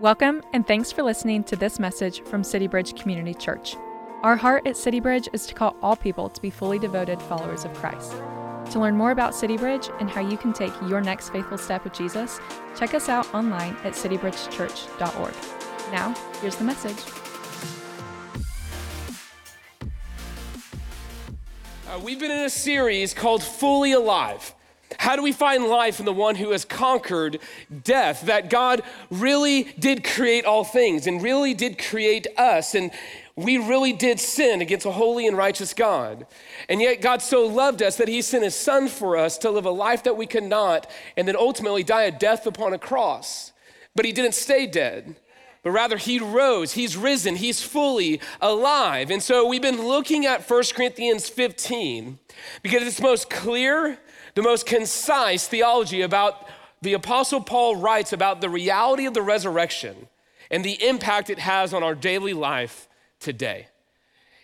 Welcome, and thanks for listening to this message from CityBridge Community Church. Our heart at CityBridge is to call all people to be fully devoted followers of Christ. To learn more about CityBridge and how you can take your next faithful step with Jesus, check us out online at citybridgechurch.org. Now, here's the message. Uh, we've been in a series called Fully Alive. How do we find life in the one who has conquered death? That God really did create all things and really did create us. And we really did sin against a holy and righteous God. And yet, God so loved us that He sent His Son for us to live a life that we could not, and then ultimately die a death upon a cross. But He didn't stay dead but rather he rose, he's risen, he's fully alive. And so we've been looking at 1 Corinthians 15 because it's most clear the most concise theology about the Apostle Paul writes about the reality of the resurrection and the impact it has on our daily life today.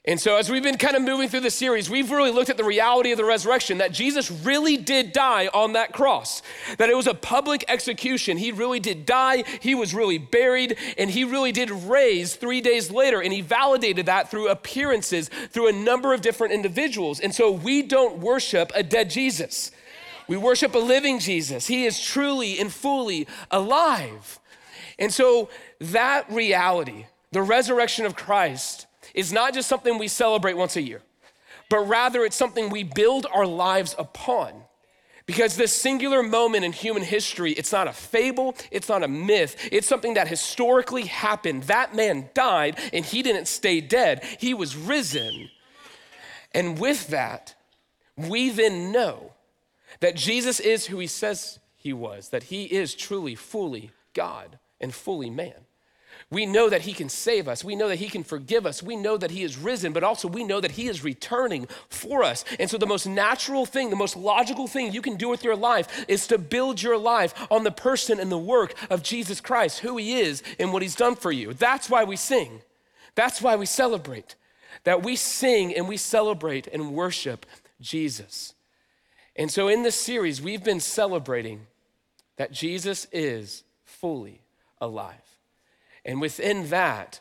And so, as we've been kind of moving through the series, we've really looked at the reality of the resurrection that Jesus really did die on that cross, that it was a public execution. He really did die, he was really buried, and he really did raise three days later. And he validated that through appearances, through a number of different individuals. And so, we don't worship a dead Jesus. We worship a living Jesus. He is truly and fully alive. And so that reality, the resurrection of Christ, is not just something we celebrate once a year, but rather it's something we build our lives upon. Because this singular moment in human history, it's not a fable, it's not a myth, it's something that historically happened. That man died and he didn't stay dead, he was risen. And with that, we then know that Jesus is who he says he was, that he is truly, fully God and fully man. We know that he can save us. We know that he can forgive us. We know that he is risen, but also we know that he is returning for us. And so, the most natural thing, the most logical thing you can do with your life is to build your life on the person and the work of Jesus Christ, who he is and what he's done for you. That's why we sing. That's why we celebrate. That we sing and we celebrate and worship Jesus. And so, in this series, we've been celebrating that Jesus is fully alive. And within that,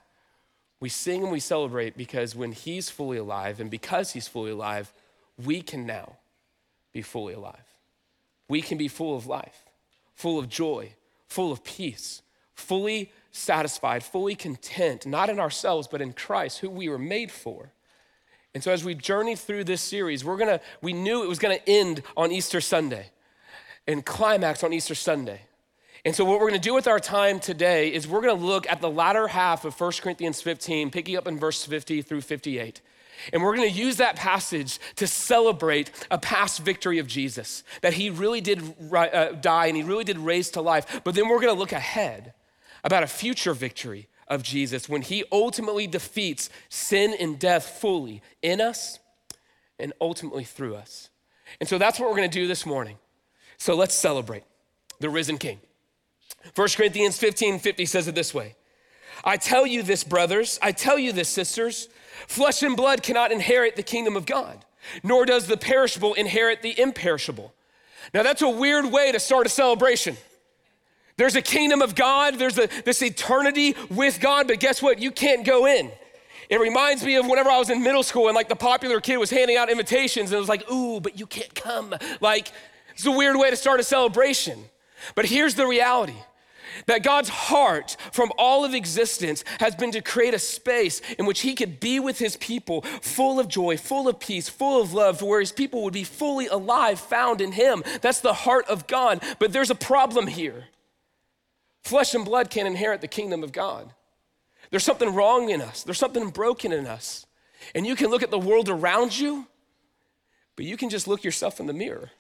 we sing and we celebrate because when he's fully alive, and because he's fully alive, we can now be fully alive. We can be full of life, full of joy, full of peace, fully satisfied, fully content, not in ourselves, but in Christ, who we were made for. And so as we journey through this series, we're gonna, we knew it was gonna end on Easter Sunday and climax on Easter Sunday. And so what we're gonna do with our time today is we're gonna look at the latter half of 1 Corinthians 15, picking up in verse 50 through 58. And we're gonna use that passage to celebrate a past victory of Jesus, that he really did uh, die and he really did raise to life. But then we're gonna look ahead about a future victory of Jesus when he ultimately defeats sin and death fully in us and ultimately through us. And so that's what we're going to do this morning. So let's celebrate the risen king. 1 Corinthians 15 50 says it this way I tell you this, brothers, I tell you this, sisters, flesh and blood cannot inherit the kingdom of God, nor does the perishable inherit the imperishable. Now, that's a weird way to start a celebration. There's a kingdom of God, there's a, this eternity with God, but guess what? You can't go in. It reminds me of whenever I was in middle school and like the popular kid was handing out invitations and it was like, ooh, but you can't come. Like, it's a weird way to start a celebration. But here's the reality that God's heart from all of existence has been to create a space in which He could be with His people, full of joy, full of peace, full of love, where His people would be fully alive, found in Him. That's the heart of God. But there's a problem here. Flesh and blood can't inherit the kingdom of God. There's something wrong in us, there's something broken in us. And you can look at the world around you, but you can just look yourself in the mirror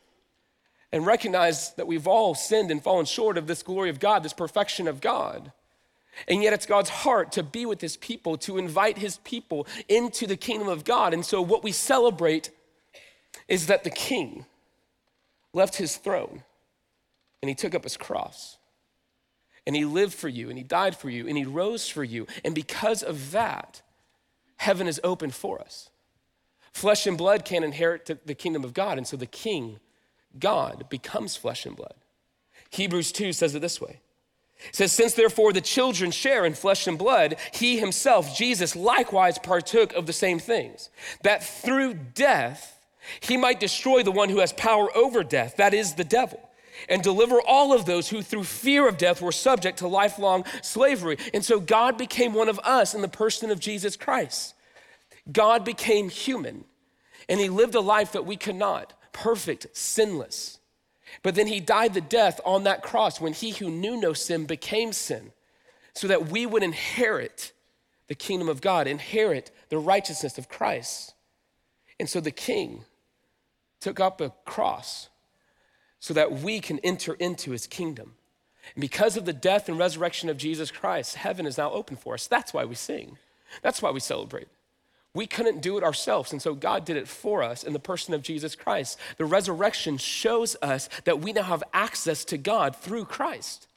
and recognize that we've all sinned and fallen short of this glory of God, this perfection of God. And yet, it's God's heart to be with his people, to invite his people into the kingdom of God. And so, what we celebrate is that the king left his throne and he took up his cross and he lived for you and he died for you and he rose for you. And because of that, heaven is open for us. Flesh and blood can't inherit the kingdom of God. And so the king, God, becomes flesh and blood. Hebrews 2 says it this way It says, Since therefore the children share in flesh and blood, he himself, Jesus, likewise partook of the same things, that through death he might destroy the one who has power over death, that is, the devil, and deliver all of those who through fear of death were subject to lifelong slavery. And so God became one of us in the person of Jesus Christ. God became human, and he lived a life that we could not perfect, sinless. But then he died the death on that cross when he who knew no sin became sin, so that we would inherit the kingdom of God, inherit the righteousness of Christ. And so the king took up a cross so that we can enter into his kingdom. And because of the death and resurrection of Jesus Christ, heaven is now open for us. That's why we sing. That's why we celebrate. We couldn't do it ourselves, and so God did it for us in the person of Jesus Christ. The resurrection shows us that we now have access to God through Christ.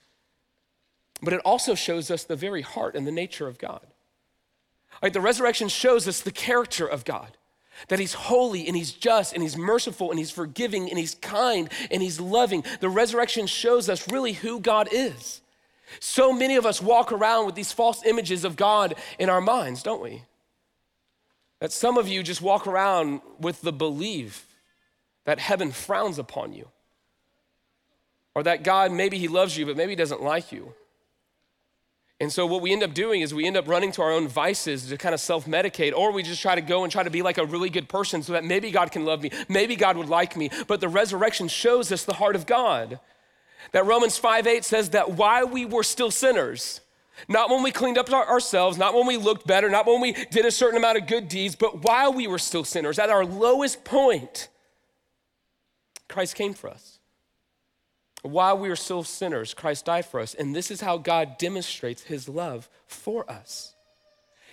But it also shows us the very heart and the nature of God. Right, the resurrection shows us the character of God that he's holy and he's just and he's merciful and he's forgiving and he's kind and he's loving. The resurrection shows us really who God is. So many of us walk around with these false images of God in our minds, don't we? That some of you just walk around with the belief that heaven frowns upon you, or that God, maybe He loves you, but maybe He doesn't like you. And so, what we end up doing is we end up running to our own vices to kind of self medicate, or we just try to go and try to be like a really good person so that maybe God can love me, maybe God would like me. But the resurrection shows us the heart of God. That Romans 5 8 says that while we were still sinners, not when we cleaned up ourselves, not when we looked better, not when we did a certain amount of good deeds, but while we were still sinners, at our lowest point, Christ came for us. While we were still sinners, Christ died for us. And this is how God demonstrates his love for us.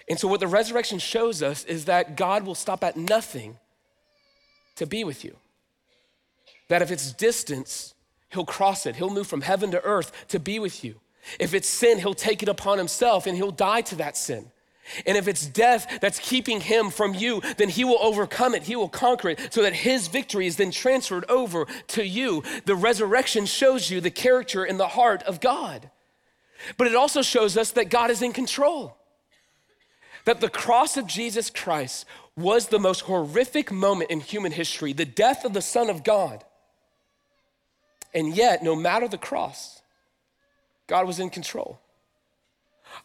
And so, what the resurrection shows us is that God will stop at nothing to be with you. That if it's distance, he'll cross it, he'll move from heaven to earth to be with you. If it's sin, he'll take it upon himself and he'll die to that sin. And if it's death that's keeping him from you, then he will overcome it. He will conquer it so that his victory is then transferred over to you. The resurrection shows you the character and the heart of God. But it also shows us that God is in control. That the cross of Jesus Christ was the most horrific moment in human history, the death of the Son of God. And yet, no matter the cross, God was in control.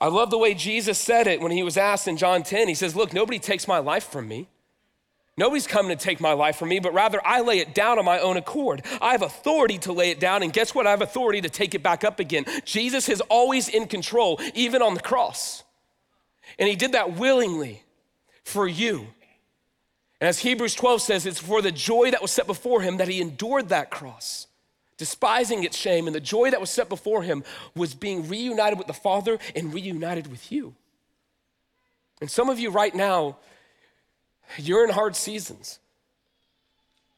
I love the way Jesus said it when he was asked in John 10. He says, Look, nobody takes my life from me. Nobody's coming to take my life from me, but rather I lay it down on my own accord. I have authority to lay it down, and guess what? I have authority to take it back up again. Jesus is always in control, even on the cross. And he did that willingly for you. And as Hebrews 12 says, it's for the joy that was set before him that he endured that cross despising its shame, and the joy that was set before him was being reunited with the Father and reunited with you. And some of you right now, you're in hard seasons,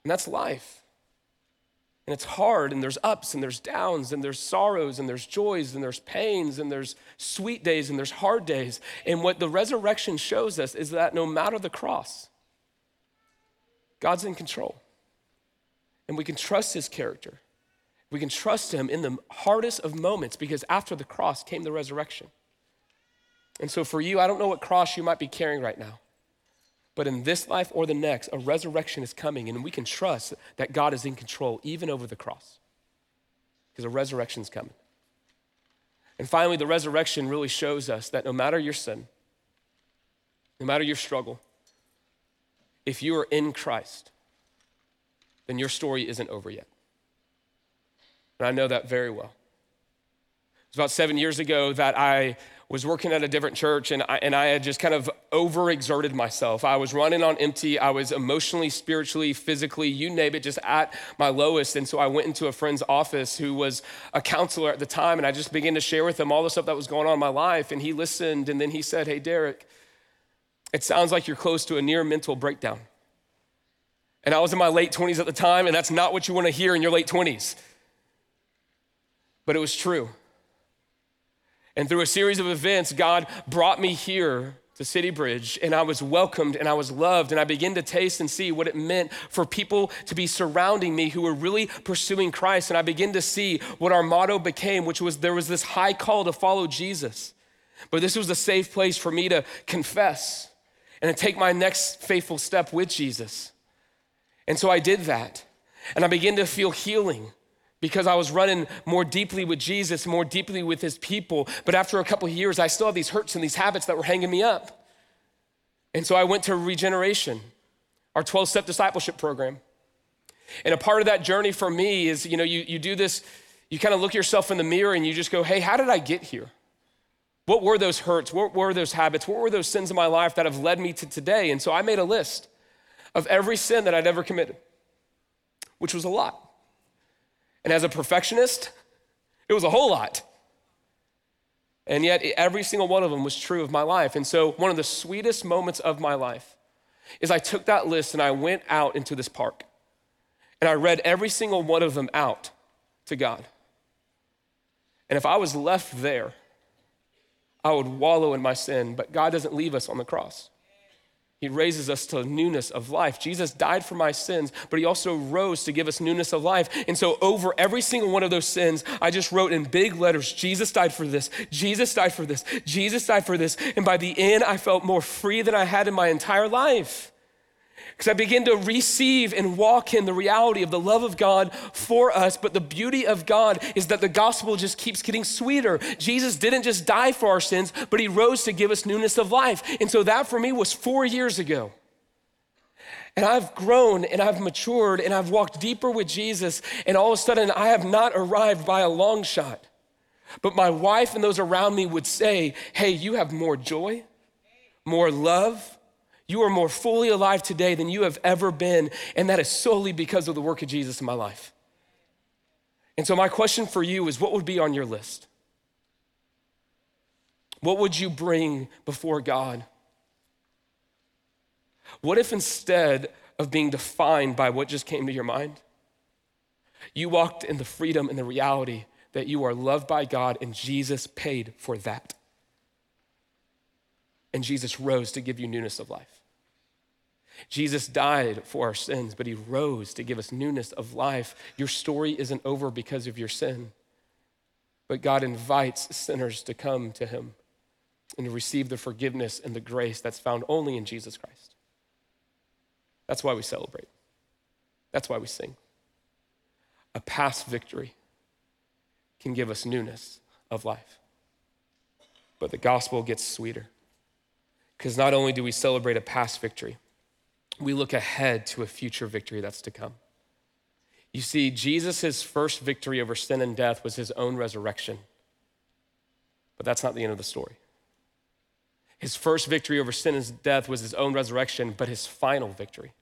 and that's life. And it's hard, and there's ups, and there's downs, and there's sorrows, and there's joys, and there's pains, and there's sweet days, and there's hard days. And what the resurrection shows us is that no matter the cross, God's in control. And we can trust his character. We can trust him in the hardest of moments because after the cross came the resurrection. And so for you, I don't know what cross you might be carrying right now. But in this life or the next, a resurrection is coming, and we can trust that God is in control even over the cross because a resurrection is coming. And finally, the resurrection really shows us that no matter your sin, no matter your struggle, if you are in Christ, then your story isn't over yet. And I know that very well. It was about seven years ago that I was working at a different church and I, and I had just kind of overexerted myself. I was running on empty. I was emotionally, spiritually, physically, you name it, just at my lowest. And so I went into a friend's office who was a counselor at the time and I just began to share with him all the stuff that was going on in my life. And he listened and then he said, Hey, Derek, it sounds like you're close to a near mental breakdown. And I was in my late 20s at the time, and that's not what you want to hear in your late 20s but it was true. And through a series of events, God brought me here to CityBridge and I was welcomed and I was loved and I began to taste and see what it meant for people to be surrounding me who were really pursuing Christ and I began to see what our motto became which was there was this high call to follow Jesus. But this was a safe place for me to confess and to take my next faithful step with Jesus. And so I did that. And I began to feel healing because I was running more deeply with Jesus, more deeply with his people. But after a couple of years, I still had these hurts and these habits that were hanging me up. And so I went to Regeneration, our 12 step discipleship program. And a part of that journey for me is, you know, you, you do this, you kind of look yourself in the mirror and you just go, hey, how did I get here? What were those hurts? What were those habits? What were those sins in my life that have led me to today? And so I made a list of every sin that I'd ever committed, which was a lot. And as a perfectionist, it was a whole lot. And yet, every single one of them was true of my life. And so, one of the sweetest moments of my life is I took that list and I went out into this park and I read every single one of them out to God. And if I was left there, I would wallow in my sin, but God doesn't leave us on the cross. He raises us to newness of life. Jesus died for my sins, but he also rose to give us newness of life. And so, over every single one of those sins, I just wrote in big letters Jesus died for this, Jesus died for this, Jesus died for this. And by the end, I felt more free than I had in my entire life because I begin to receive and walk in the reality of the love of God for us. But the beauty of God is that the gospel just keeps getting sweeter. Jesus didn't just die for our sins, but he rose to give us newness of life. And so that for me was four years ago. And I've grown and I've matured and I've walked deeper with Jesus. And all of a sudden, I have not arrived by a long shot. But my wife and those around me would say, Hey, you have more joy, more love you are more fully alive today than you have ever been, and that is solely because of the work of Jesus in my life. And so, my question for you is what would be on your list? What would you bring before God? What if instead of being defined by what just came to your mind, you walked in the freedom and the reality that you are loved by God and Jesus paid for that? And Jesus rose to give you newness of life. Jesus died for our sins, but he rose to give us newness of life. Your story isn't over because of your sin, but God invites sinners to come to him and to receive the forgiveness and the grace that's found only in Jesus Christ. That's why we celebrate. That's why we sing. A past victory can give us newness of life. But the gospel gets sweeter. Because not only do we celebrate a past victory, we look ahead to a future victory that's to come. You see, Jesus' first victory over sin and death was his own resurrection. But that's not the end of the story. His first victory over sin and death was his own resurrection, but his final victory,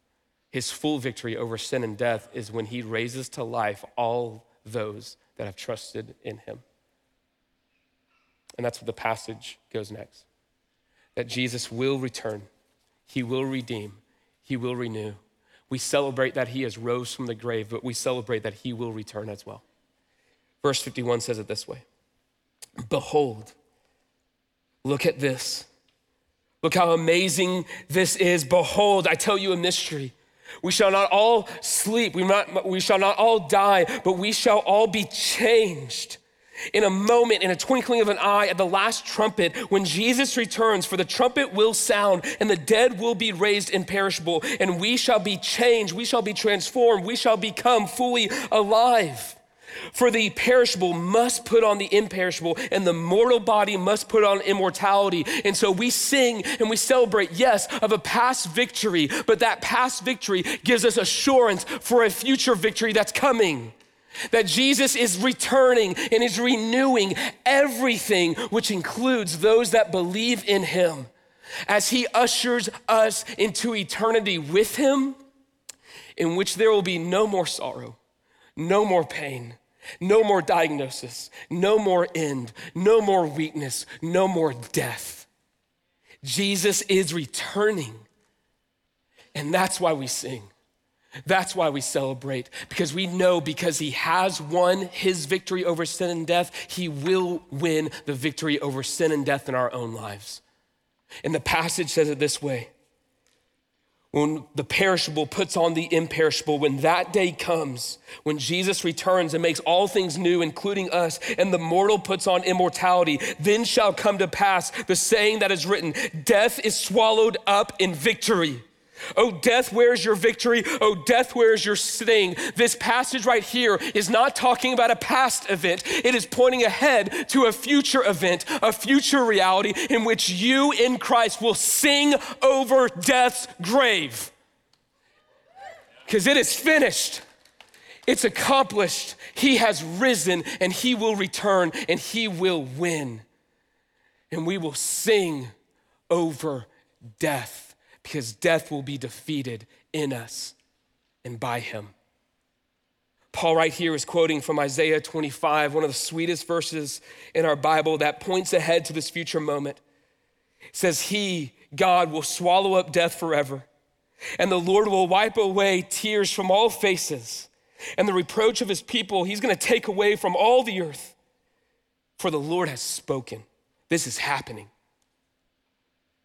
his full victory over sin and death, is when he raises to life all those that have trusted in him. And that's what the passage goes next that Jesus will return, he will redeem, he will renew. We celebrate that he has rose from the grave, but we celebrate that he will return as well. Verse 51 says it this way Behold, look at this. Look how amazing this is. Behold, I tell you a mystery. We shall not all sleep, we, not, we shall not all die, but we shall all be changed in a moment, in a twinkling of an eye, at the last trumpet, when Jesus returns, for the trumpet will sound, and the dead will be raised imperishable, and we shall be changed, we shall be transformed, we shall become fully alive. For the perishable must put on the imperishable, and the mortal body must put on immortality. And so we sing and we celebrate, yes, of a past victory, but that past victory gives us assurance for a future victory that's coming. That Jesus is returning and is renewing everything, which includes those that believe in him, as he ushers us into eternity with him, in which there will be no more sorrow, no more pain, no more diagnosis, no more end, no more weakness, no more death. Jesus is returning, and that's why we sing. That's why we celebrate, because we know because he has won his victory over sin and death, he will win the victory over sin and death in our own lives. And the passage says it this way when the perishable puts on the imperishable, when that day comes, when Jesus returns and makes all things new, including us, and the mortal puts on immortality, then shall come to pass the saying that is written Death is swallowed up in victory. Oh, death, where's your victory? Oh, death, where's your sting? This passage right here is not talking about a past event. It is pointing ahead to a future event, a future reality in which you in Christ will sing over death's grave. Because it is finished, it's accomplished. He has risen and he will return and he will win. And we will sing over death because death will be defeated in us and by him. Paul, right here, is quoting from Isaiah 25, one of the sweetest verses in our Bible that points ahead to this future moment. It says, He, God, will swallow up death forever, and the Lord will wipe away tears from all faces, and the reproach of his people he's gonna take away from all the earth. For the Lord has spoken. This is happening.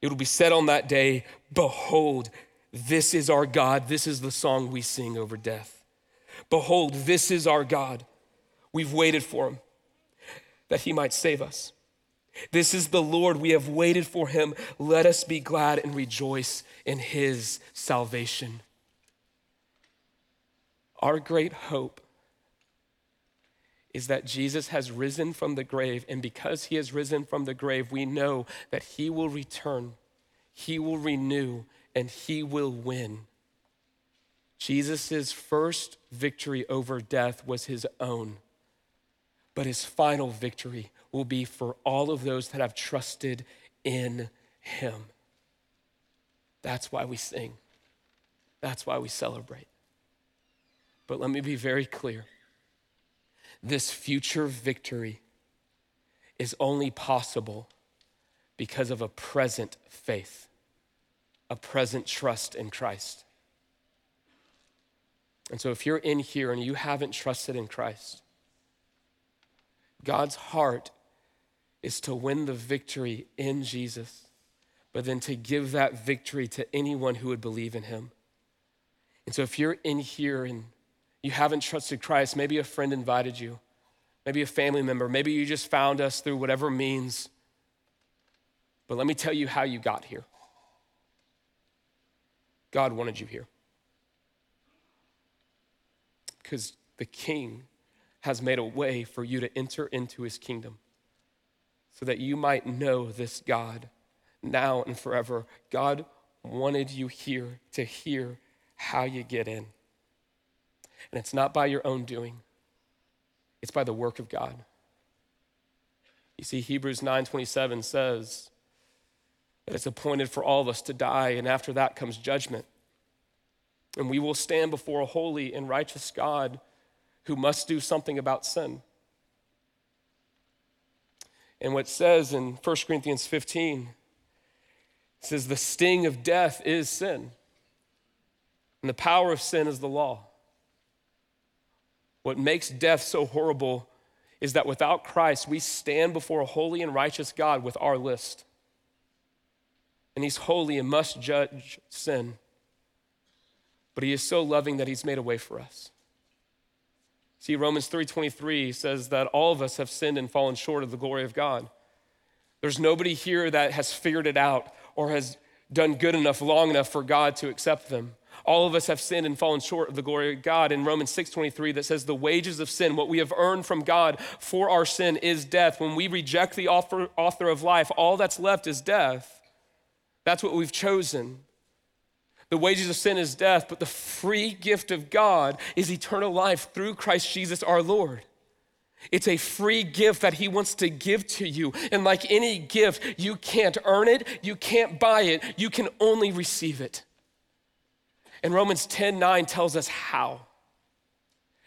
It will be said on that day, Behold, this is our God. This is the song we sing over death. Behold, this is our God. We've waited for him that he might save us. This is the Lord. We have waited for him. Let us be glad and rejoice in his salvation. Our great hope is that Jesus has risen from the grave, and because he has risen from the grave, we know that he will return, he will renew, and he will win. Jesus' first victory over death was his own, but his final victory will be for all of those that have trusted in him. That's why we sing. That's why we celebrate. But let me be very clear this future victory is only possible because of a present faith, a present trust in Christ. And so, if you're in here and you haven't trusted in Christ, God's heart is to win the victory in Jesus, but then to give that victory to anyone who would believe in him. And so, if you're in here and you haven't trusted Christ, maybe a friend invited you, maybe a family member, maybe you just found us through whatever means. But let me tell you how you got here. God wanted you here. Because the king has made a way for you to enter into his kingdom so that you might know this God now and forever. God wanted you here to hear how you get in. And it's not by your own doing, it's by the work of God. You see, Hebrews 9:27 says that it's appointed for all of us to die, and after that comes judgment. And we will stand before a holy and righteous God who must do something about sin. And what says in 1 Corinthians 15 says, The sting of death is sin, and the power of sin is the law. What makes death so horrible is that without Christ, we stand before a holy and righteous God with our list. And He's holy and must judge sin. But He is so loving that He's made a way for us. See, Romans 3:23 says that all of us have sinned and fallen short of the glory of God. There's nobody here that has figured it out or has done good enough long enough for God to accept them. All of us have sinned and fallen short of the glory of God. In Romans 6:23 that says the wages of sin, what we have earned from God for our sin is death. When we reject the author, author of life, all that's left is death. That's what we've chosen. The wages of sin is death, but the free gift of God is eternal life through Christ Jesus our Lord. It's a free gift that He wants to give to you. And like any gift, you can't earn it, you can't buy it, you can only receive it. And Romans 10 9 tells us how.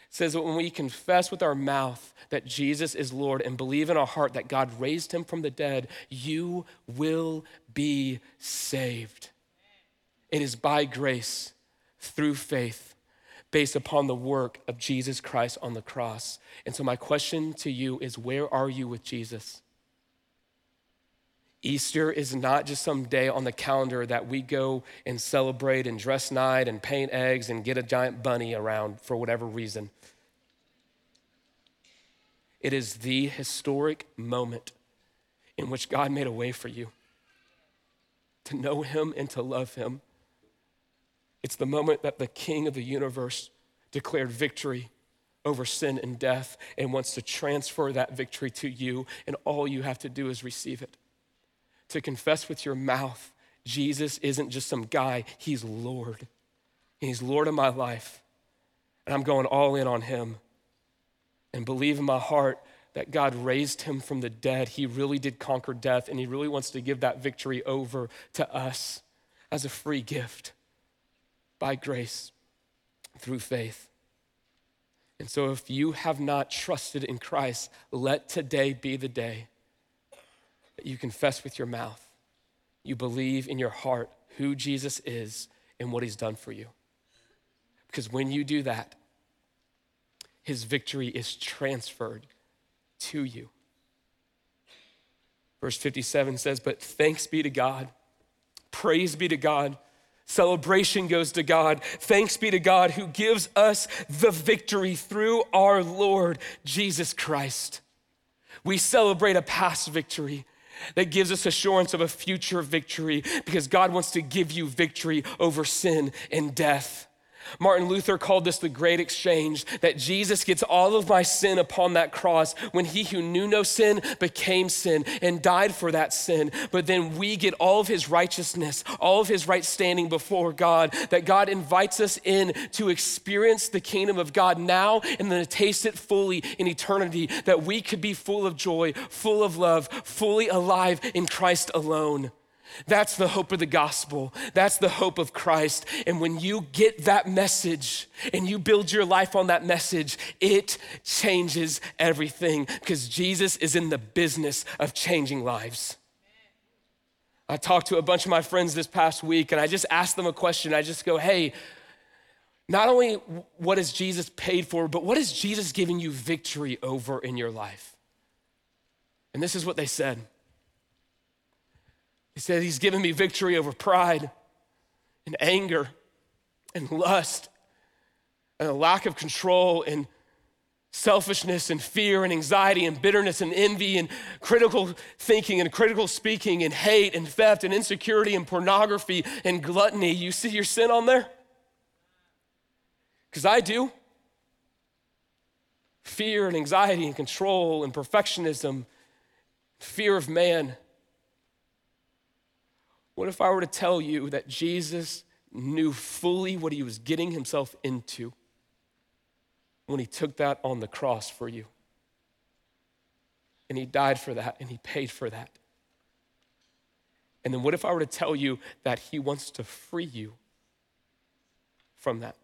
It says that when we confess with our mouth that Jesus is Lord and believe in our heart that God raised him from the dead, you will be saved. It is by grace, through faith, based upon the work of Jesus Christ on the cross. And so, my question to you is where are you with Jesus? Easter is not just some day on the calendar that we go and celebrate and dress night and paint eggs and get a giant bunny around for whatever reason. It is the historic moment in which God made a way for you to know Him and to love Him. It's the moment that the King of the universe declared victory over sin and death and wants to transfer that victory to you, and all you have to do is receive it. To confess with your mouth, Jesus isn't just some guy, He's Lord. He's Lord of my life, and I'm going all in on Him. And believe in my heart that God raised him from the dead. He really did conquer death, and He really wants to give that victory over to us as a free gift by grace through faith. And so, if you have not trusted in Christ, let today be the day you confess with your mouth, you believe in your heart who Jesus is and what he's done for you. Because when you do that, his victory is transferred to you. Verse 57 says, But thanks be to God, praise be to God Celebration goes to God. Thanks be to God who gives us the victory through our Lord Jesus Christ. We celebrate a past victory that gives us assurance of a future victory because God wants to give you victory over sin and death. Martin Luther called this the great exchange that Jesus gets all of my sin upon that cross when he who knew no sin became sin and died for that sin. But then we get all of his righteousness, all of his right standing before God, that God invites us in to experience the kingdom of God now and then to taste it fully in eternity, that we could be full of joy, full of love, fully alive in Christ alone. That's the hope of the gospel. That's the hope of Christ. And when you get that message and you build your life on that message, it changes everything because Jesus is in the business of changing lives. I talked to a bunch of my friends this past week and I just asked them a question. I just go, hey, not only what has Jesus paid for, but what is Jesus giving you victory over in your life? And this is what they said. He said, He's given me victory over pride and anger and lust and a lack of control and selfishness and fear and anxiety and bitterness and envy and critical thinking and critical speaking and hate and theft and insecurity and pornography and gluttony. You see your sin on there? Because I do. Fear and anxiety and control and perfectionism, fear of man. What if I were to tell you that Jesus knew fully what he was getting himself into when he took that on the cross for you? And he died for that and he paid for that. And then what if I were to tell you that he wants to free you from that?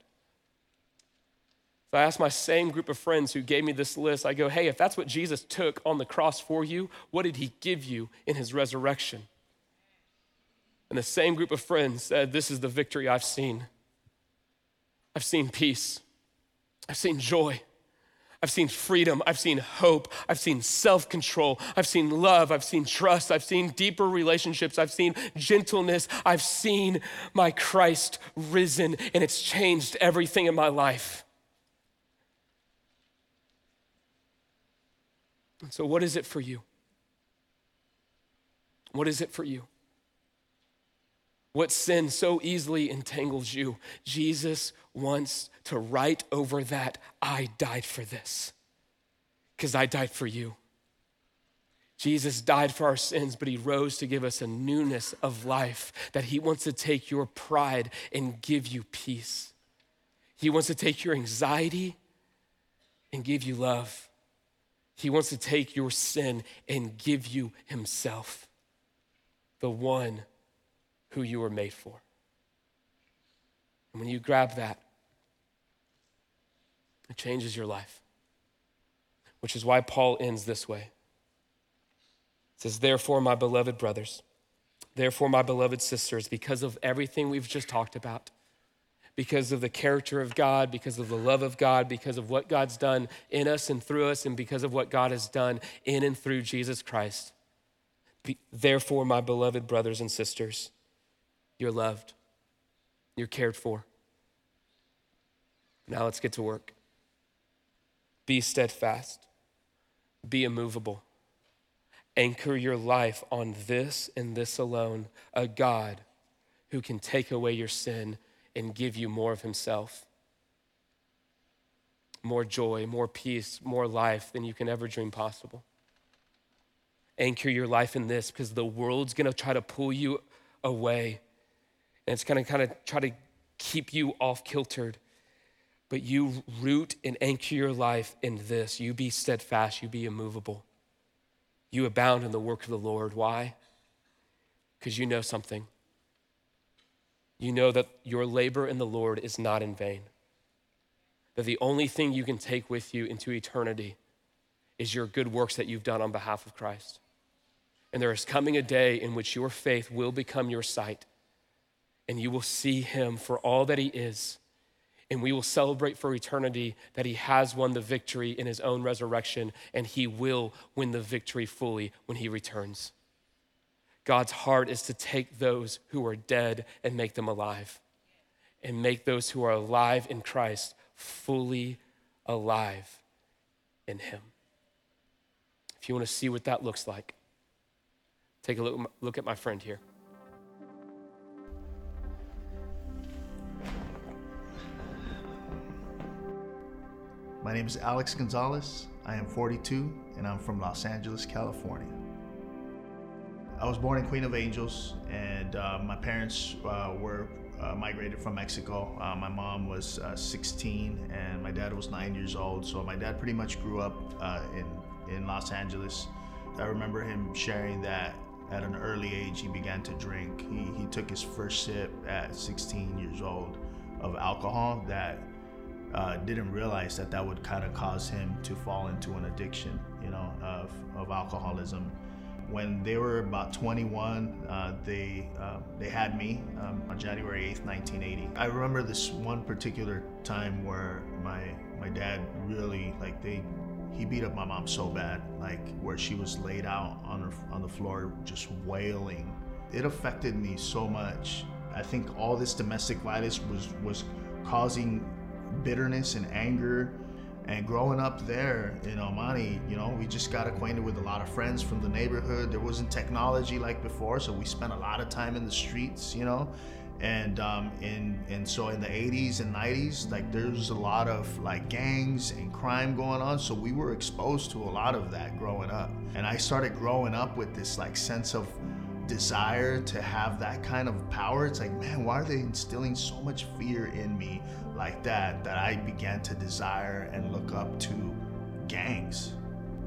So I asked my same group of friends who gave me this list, I go, hey, if that's what Jesus took on the cross for you, what did he give you in his resurrection? And the same group of friends said, This is the victory I've seen. I've seen peace. I've seen joy. I've seen freedom. I've seen hope. I've seen self control. I've seen love. I've seen trust. I've seen deeper relationships. I've seen gentleness. I've seen my Christ risen, and it's changed everything in my life. So, what is it for you? What is it for you? What sin so easily entangles you? Jesus wants to write over that I died for this because I died for you. Jesus died for our sins, but he rose to give us a newness of life, that he wants to take your pride and give you peace. He wants to take your anxiety and give you love. He wants to take your sin and give you himself, the one who you were made for. And when you grab that, it changes your life. Which is why Paul ends this way. It says, Therefore, my beloved brothers, therefore, my beloved sisters, because of everything we've just talked about, because of the character of God, because of the love of God, because of what God's done in us and through us, and because of what God has done in and through Jesus Christ, therefore, my beloved brothers and sisters, you're loved, you're cared for. Now let's get to work. Be steadfast, be immovable. Anchor your life on this and this alone a God who can take away your sin and give you more of Himself. More joy, more peace, more life than you can ever dream possible. Anchor your life in this because the world's gonna try to pull you away and it's gonna kind of try to keep you off kiltered. But you root and anchor your life in this. You be steadfast, you be immovable. You abound in the work of the Lord. Why? Because you know something. You know that your labor in the Lord is not in vain. That the only thing you can take with you into eternity is your good works that you've done on behalf of Christ. And there is coming a day in which your faith will become your sight, and you will see him for all that he is and we will celebrate for eternity that he has won the victory in his own resurrection, and he will win the victory fully when he returns. God's heart is to take those who are dead and make them alive, and make those who are alive in Christ fully alive in him. If you want to see what that looks like, take a look, look at my friend here. My name is Alex Gonzalez. I am 42 and I'm from Los Angeles, California. I was born in Queen of Angels, and uh, my parents uh, were uh, migrated from Mexico. Uh, my mom was uh, 16 and my dad was nine years old. So my dad pretty much grew up uh, in, in Los Angeles. I remember him sharing that at an early age he began to drink. He, he took his first sip at 16 years old of alcohol that uh, didn't realize that that would kind of cause him to fall into an addiction, you know, of, of alcoholism. When they were about 21, uh, they uh, they had me um, on January 8th, 1980. I remember this one particular time where my my dad really like they he beat up my mom so bad, like where she was laid out on her, on the floor just wailing. It affected me so much. I think all this domestic violence was was causing bitterness and anger. And growing up there in Monte, you know, we just got acquainted with a lot of friends from the neighborhood. There wasn't technology like before, so we spent a lot of time in the streets, you know. And um, in and so in the 80s and 90s, like there was a lot of like gangs and crime going on. So we were exposed to a lot of that growing up. And I started growing up with this like sense of desire to have that kind of power. It's like, man, why are they instilling so much fear in me like that that I began to desire and look up to gangs.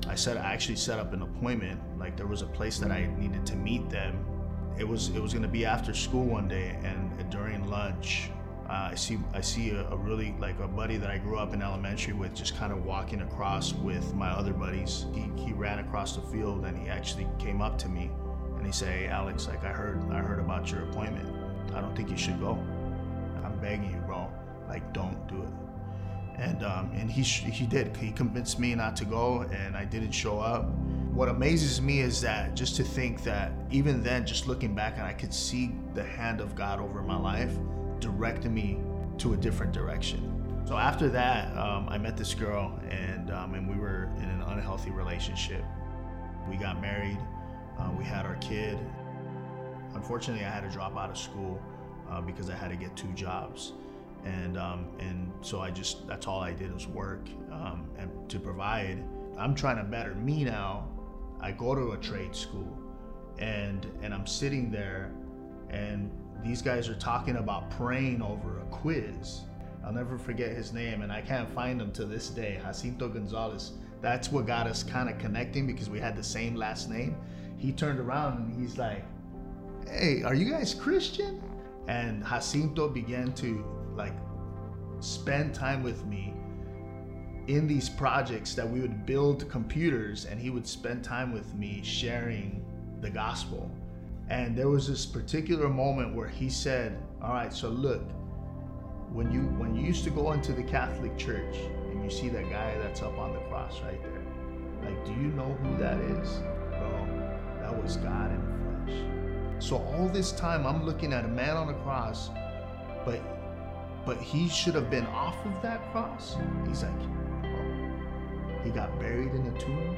I said I actually set up an appointment. Like there was a place that I needed to meet them. It was it was gonna be after school one day, and during lunch, uh, I see I see a, a, really like a buddy that I grew up in elementary with, just kind of walking across with my other buddies. He he ran across the field and he actually came up to me, and he said, "Hey Alex, like I heard I heard about your appointment. I don't think you should go. I'm begging you, bro like don't do it. And um, and he he did. He convinced me not to go and I didn't show up. What amazes me is that just to think that even then just looking back and I could see the hand of God over my life directing me to a different direction. So after that um, I met this girl and um, and we were in an unhealthy relationship. We got married. Uh, we had our kid. Unfortunately I had to drop out of school uh, because I had to get two jobs and um, and so I just that's all I did was work um, and to provide. I'm trying to better me now. I go to a trade school, and and I'm sitting there, and these guys are talking about praying over a quiz. I'll never forget his name, and I can't find him to this day. Jacinto Gonzalez. That's what got us kind of connecting because we had the same last name. He turned around and he's like, "Hey, are you guys Christian?" And Jacinto began to like spend time with me in these projects that we would build computers and he would spend time with me sharing the gospel and there was this particular moment where he said all right so look when you when you used to go into the catholic church and you see that guy that's up on the cross right there like do you know who that is bro that was god in the flesh. So all this time I'm looking at a man on a cross, but but he should have been off of that cross. He's like, oh, he got buried in a tomb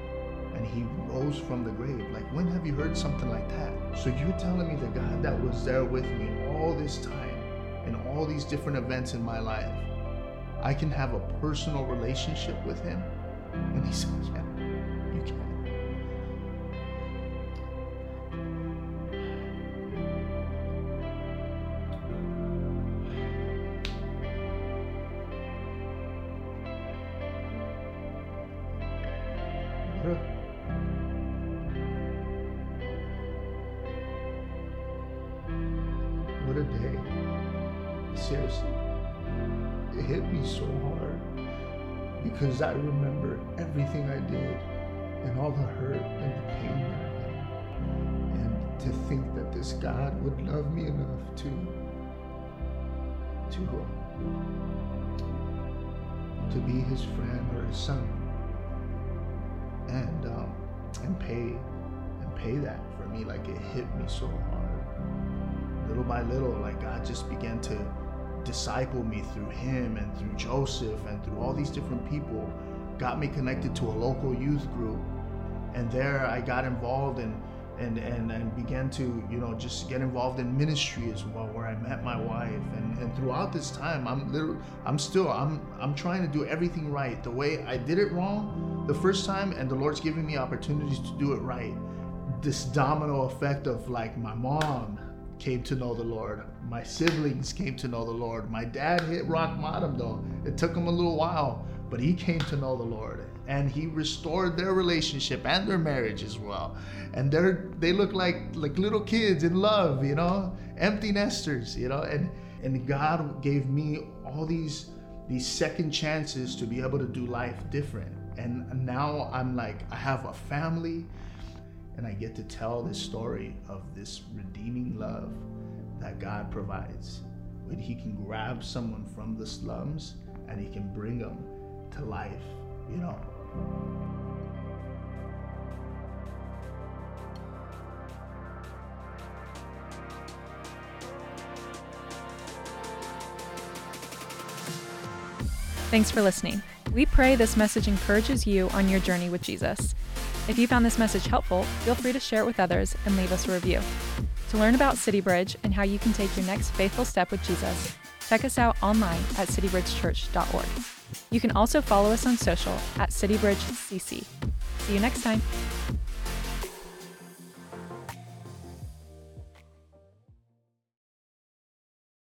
and he rose from the grave. Like, when have you heard something like that? So you're telling me the God that was there with me all this time in all these different events in my life, I can have a personal relationship with him? And he said, Yeah, that this God would love me enough to to to be his friend or his son. And um, and pay and pay that for me like it hit me so hard. Little by little like god just began to disciple me through him and through joseph and through all these different people got me connected to a local youth group. And there i got involved in and, and, and began to you know just get involved in ministry as well where i met my wife. And, and throughout this time i'm literally i'm still i'm i'm trying to do everything right. The way i did it wrong the first time and the lord's giving me opportunities to do it right. This domino effect of like my mom came to know the lord. My siblings came to know the lord. My dad hit rock bottom though. It took him a little while but he came to know the lord and he restored their relationship and their marriage as well. And they're they look like like little kids in love you know empty nesters you know and and god gave me all these these second chances to be able to do life different. And now i'm like i have a family and i get to tell this story of this redeeming love that god provides. When he can grab someone from the slums and he can bring them to life you know Thanks for listening. We pray this message encourages you on your journey with Jesus. If you found this message helpful, feel free to share it with others and leave us a review. To learn about CityBridge and how you can take your next faithful step with Jesus, check us out online at citybridgechurch.org. You can also follow us on social at CityBridgeCC. See you next time.